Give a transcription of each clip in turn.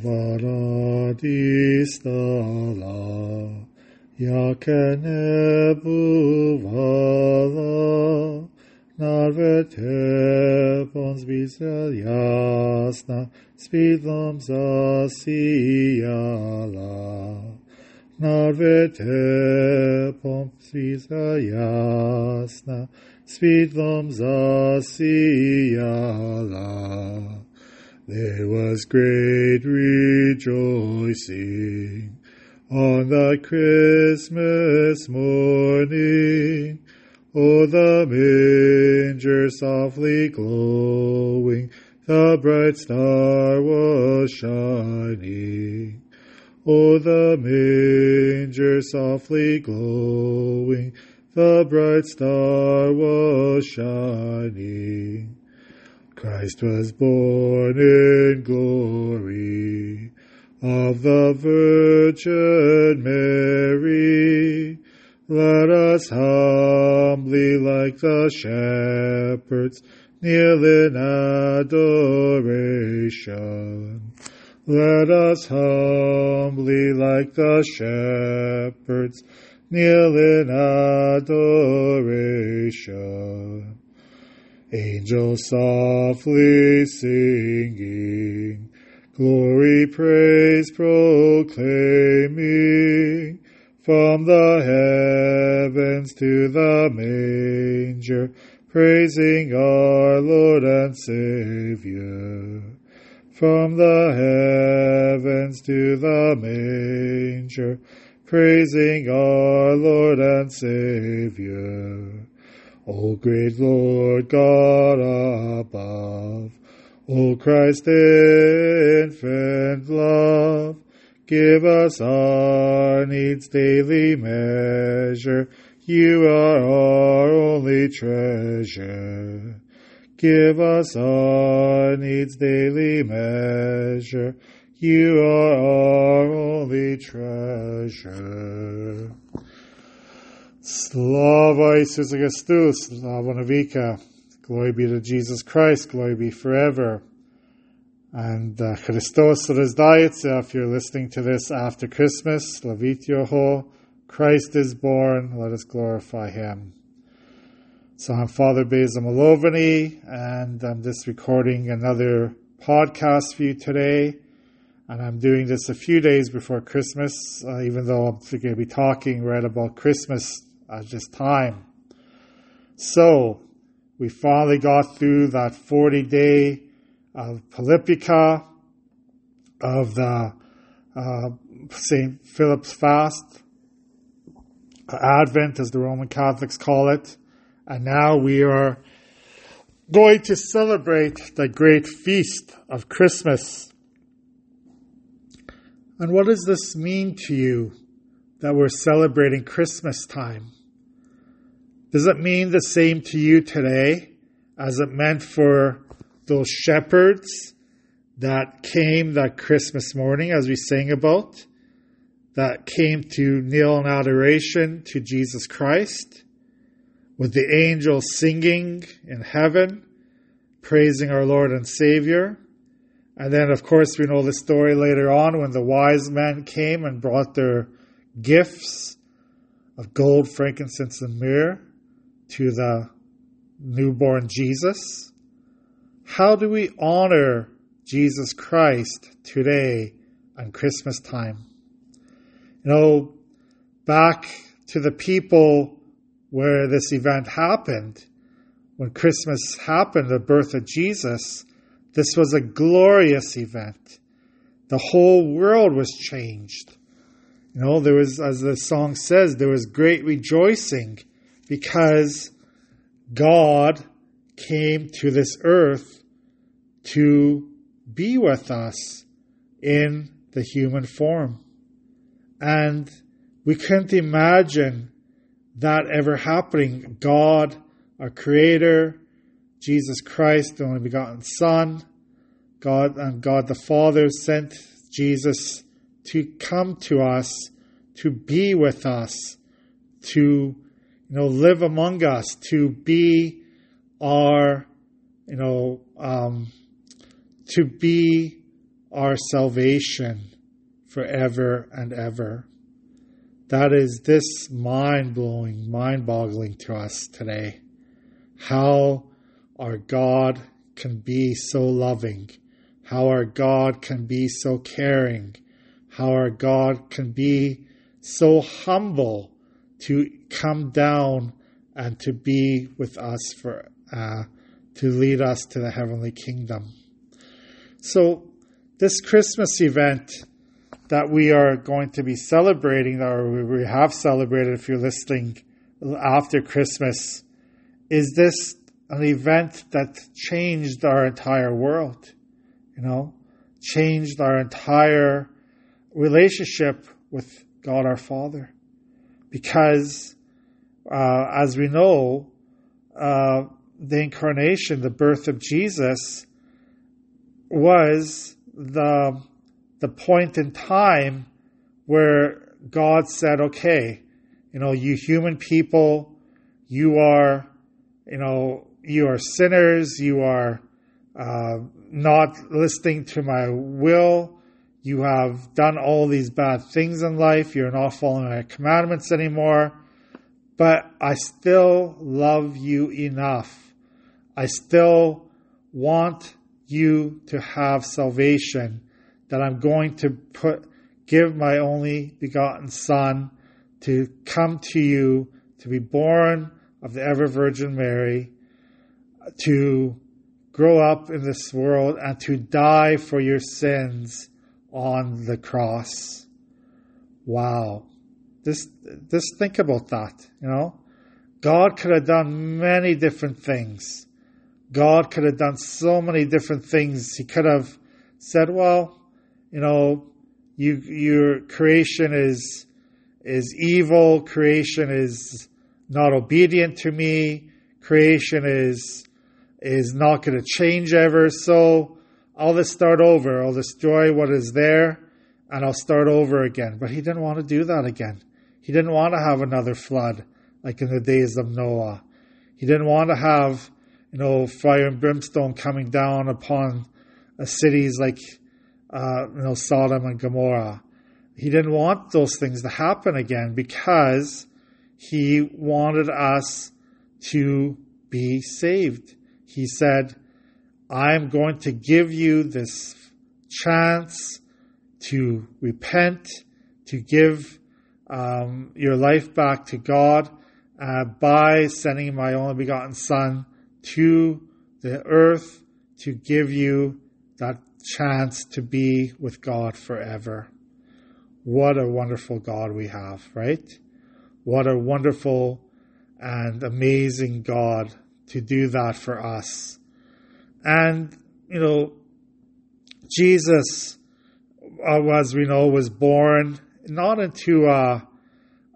Avaradistala Yakenebuvala Narvete pons Israel jasna Svidlom zasijala Narvete pons Israel jasna Svidlom zasijala there was great rejoicing on that Christmas morning. Oh, the manger softly glowing, the bright star was shining. Oh, the manger softly glowing, the bright star was shining. Christ was born in glory of the Virgin Mary. Let us humbly like the shepherds kneel in adoration. Let us humbly like the shepherds kneel in adoration. Angels softly singing, glory, praise proclaiming, from the heavens to the manger, praising our Lord and Savior. From the heavens to the manger, praising our Lord and Savior. O great Lord God above, O Christ infant love, give us our needs daily measure. You are our only treasure. Give us our needs daily measure. You are our only treasure. Slava Isusa Christus, Slava Navika. Glory be to Jesus Christ, glory be forever. And uh, Christos Razdayitsa, if you're listening to this after Christmas, Slavit Yoho, Christ is born, let us glorify him. So I'm Father Beza Malovany, and I'm just recording another podcast for you today. And I'm doing this a few days before Christmas, uh, even though I'm going to be talking right about Christmas at this time. So, we finally got through that 40 day of Philippica, of the uh, St. Philip's fast, Advent as the Roman Catholics call it, and now we are going to celebrate the great feast of Christmas. And what does this mean to you that we're celebrating Christmas time? Does it mean the same to you today as it meant for those shepherds that came that Christmas morning, as we sang about, that came to kneel in adoration to Jesus Christ, with the angels singing in heaven, praising our Lord and Savior? And then, of course, we know the story later on when the wise men came and brought their gifts of gold, frankincense, and myrrh to the newborn Jesus? How do we honor Jesus Christ today on Christmas time? You know, back to the people where this event happened, when Christmas happened, the birth of Jesus, this was a glorious event. The whole world was changed. You know, there was, as the song says, there was great rejoicing because God came to this earth to be with us in the human form. And we couldn't imagine that ever happening. God, our Creator, Jesus Christ, the only begotten Son, God and God the Father sent Jesus to come to us, to be with us, to you know, live among us, to be our, you know, um, to be our salvation forever and ever. That is this mind blowing, mind boggling to us today. How our God can be so loving, how our God can be so caring, how our God can be so humble to come down and to be with us for uh, to lead us to the heavenly kingdom. So this Christmas event that we are going to be celebrating, or we have celebrated if you're listening after Christmas, is this an event that changed our entire world, you know, changed our entire relationship with God our Father. Because, uh, as we know, uh, the incarnation, the birth of Jesus, was the, the point in time where God said, okay, you know, you human people, you are, you know, you are sinners, you are uh, not listening to my will, you have done all these bad things in life, you're not following my commandments anymore, but I still love you enough. I still want you to have salvation, that I'm going to put, give my only begotten Son to come to you, to be born of the ever Virgin Mary, to grow up in this world and to die for your sins on the cross. Wow. Just, just think about that, you know? God could have done many different things. God could have done so many different things. He could have said, well, you know, you, your creation is, is evil. Creation is not obedient to me. Creation is, is not going to change ever. So I'll just start over. I'll destroy what is there and I'll start over again. But he didn't want to do that again. He didn't want to have another flood like in the days of Noah. He didn't want to have you know, fire and brimstone coming down upon uh, cities like, uh, you know, Sodom and Gomorrah. He didn't want those things to happen again because he wanted us to be saved. He said, I'm going to give you this chance to repent, to give um, your life back to God uh, by sending my only begotten Son to the earth to give you that chance to be with God forever. What a wonderful God we have, right? What a wonderful and amazing God to do that for us. And, you know, Jesus, uh, as we know, was born not into a,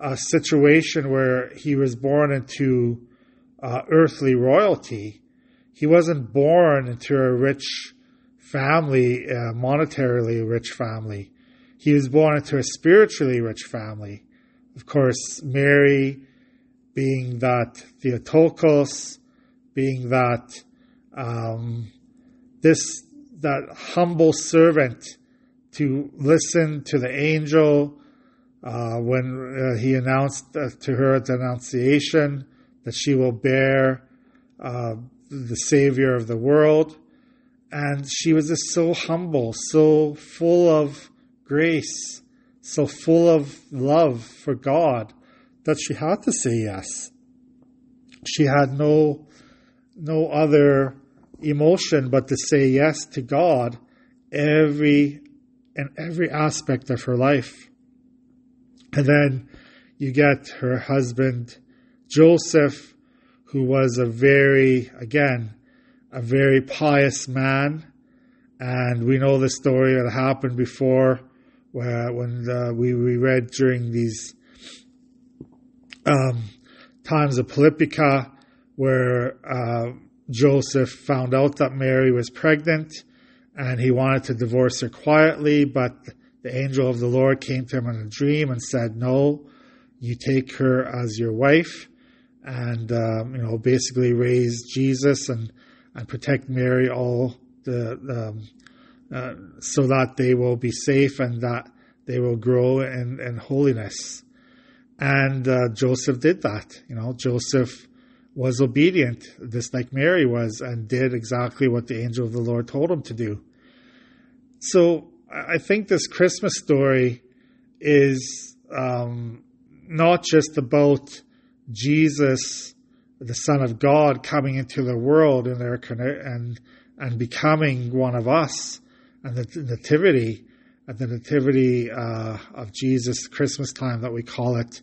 a situation where he was born into uh, earthly royalty. He wasn't born into a rich family, a monetarily rich family. He was born into a spiritually rich family. Of course, Mary being that Theotokos, being that um, this that humble servant to listen to the angel uh, when uh, he announced uh, to her the Annunciation that she will bear uh, the Savior of the world. And she was just so humble, so full of grace, so full of love for God that she had to say yes. She had no, no other emotion but to say yes to God every, in every aspect of her life. And then you get her husband, Joseph, who was a very, again, a very pious man. And we know the story that happened before where, when uh, we, we read during these um, times of Philippica where uh, Joseph found out that Mary was pregnant and he wanted to divorce her quietly, but the angel of the Lord came to him in a dream and said, No, you take her as your wife and um, you know basically raise Jesus and and protect Mary all the, the uh, so that they will be safe and that they will grow in, in holiness. And uh, Joseph did that. You know, Joseph was obedient, just like Mary was, and did exactly what the angel of the Lord told him to do. So I think this Christmas story is um, not just about Jesus, the Son of God, coming into the world and and and becoming one of us, and the nativity, at the nativity uh, of Jesus, Christmas time that we call it.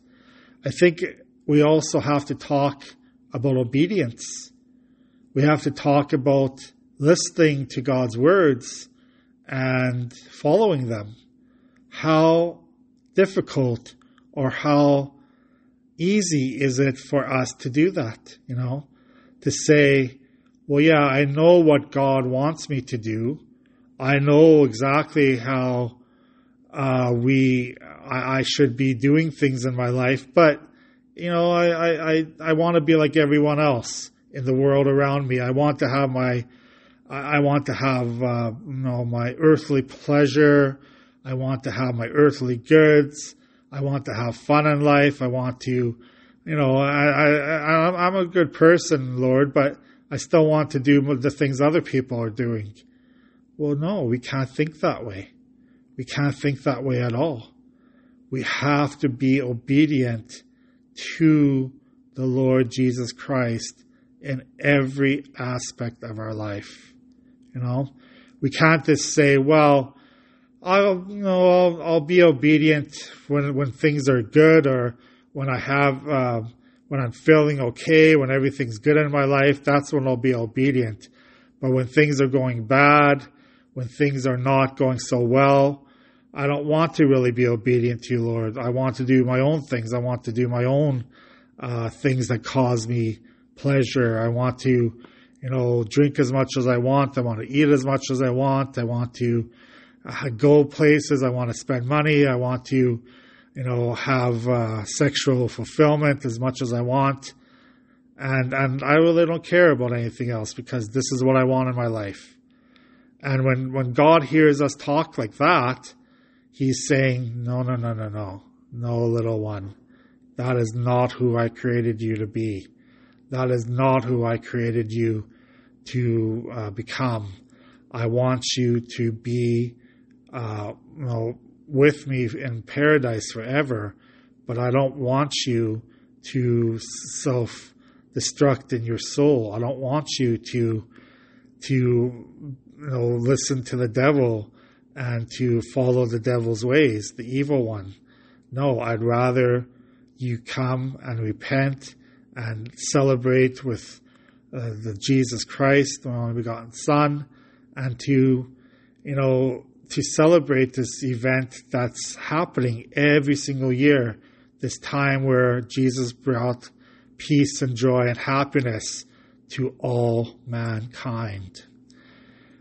I think we also have to talk about obedience. We have to talk about listening to God's words and following them. How difficult or how easy is it for us to do that? You know, to say, well, yeah, I know what God wants me to do. I know exactly how uh, we I, I, should be doing things in my life, but you know, I I, I want to be like everyone else in the world around me. I want to have my I want to have uh, you know my earthly pleasure. I want to have my earthly goods. I want to have fun in life. I want to, you know, I, I, I'm a good person, Lord, but I still want to do the things other people are doing. Well, no, we can't think that way. We can't think that way at all. We have to be obedient to the Lord Jesus Christ in every aspect of our life. You know, we can't just say, well, I'll, you know, I'll, I'll be obedient when, when things are good or when I have, uh, when I'm feeling okay, when everything's good in my life, that's when I'll be obedient. But when things are going bad, when things are not going so well, I don't want to really be obedient to you, Lord. I want to do my own things. I want to do my own uh, things that cause me pleasure. I want to, you know, drink as much as I want. I want to eat as much as I want. I want to uh, go places. I want to spend money. I want to, you know, have uh, sexual fulfillment as much as I want. And and I really don't care about anything else because this is what I want in my life. And when when God hears us talk like that, He's saying, No, no, no, no, no. No, little one. That is not who I created you to be. That is not who I created you to uh, become. I want you to be, uh, you know, with me in paradise forever, but I don't want you to self destruct in your soul. I don't want you to to you know listen to the devil and to follow the devil's ways, the evil one. No, I'd rather you come and repent and celebrate with uh, the Jesus Christ, the only begotten Son, and to, you know, to celebrate this event that's happening every single year, this time where Jesus brought peace and joy and happiness to all mankind.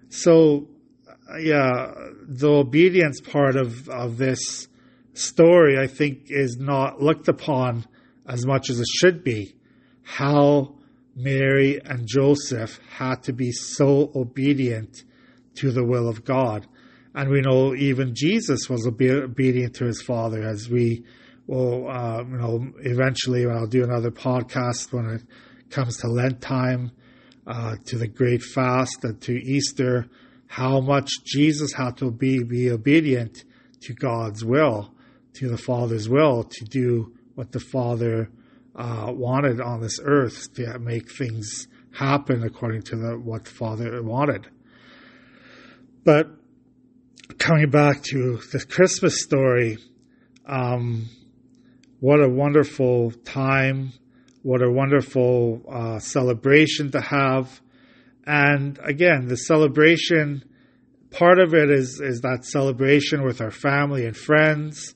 So yeah, the obedience part of, of this story, I think, is not looked upon as much as it should be. How Mary and Joseph had to be so obedient to the will of God. And we know even Jesus was obedient to his Father, as we will, uh, you know, eventually when I'll do another podcast when it comes to Lent time, uh, to the Great Fast, and to Easter how much Jesus had to be, be obedient to God's will, to the Father's will, to do what the Father uh, wanted on this earth, to make things happen according to the, what the Father wanted. But coming back to the Christmas story, um, what a wonderful time, what a wonderful uh, celebration to have and again, the celebration, part of it is, is that celebration with our family and friends.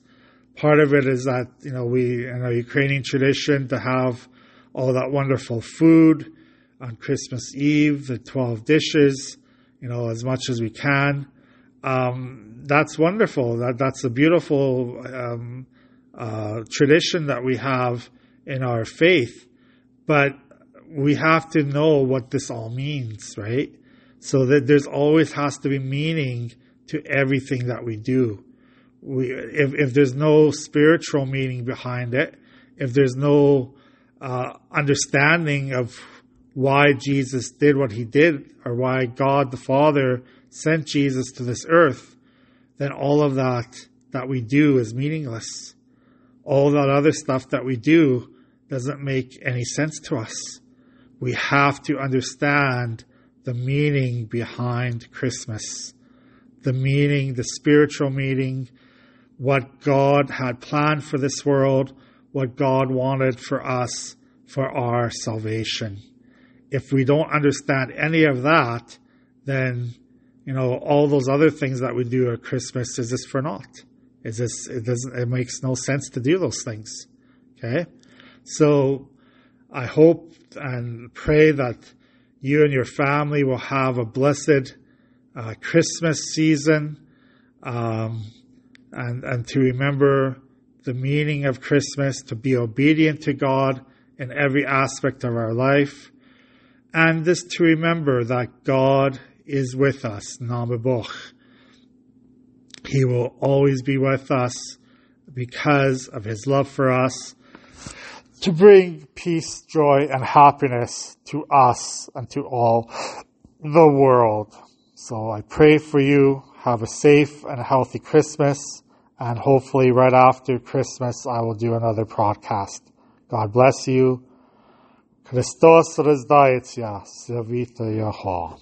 Part of it is that, you know, we, in our Ukrainian tradition, to have all that wonderful food on Christmas Eve, the 12 dishes, you know, as much as we can. Um, that's wonderful. That, that's a beautiful um, uh, tradition that we have in our faith. But we have to know what this all means, right? So that there's always has to be meaning to everything that we do. We, if, if there's no spiritual meaning behind it, if there's no uh, understanding of why Jesus did what he did, or why God the Father sent Jesus to this earth, then all of that that we do is meaningless. All that other stuff that we do doesn't make any sense to us. We have to understand the meaning behind Christmas, the meaning, the spiritual meaning, what God had planned for this world, what God wanted for us for our salvation. If we don't understand any of that, then you know all those other things that we do at Christmas is just for naught. Is this it doesn't it makes no sense to do those things. Okay? So I hope and pray that you and your family will have a blessed uh, Christmas season um, and, and to remember the meaning of Christmas, to be obedient to God in every aspect of our life, and just to remember that God is with us, Namabuch. He will always be with us because of his love for us to bring peace, joy, and happiness to us and to all the world. So I pray for you. Have a safe and healthy Christmas. And hopefully, right after Christmas, I will do another podcast. God bless you. Christos Rizdaitsia, Savita Yahweh.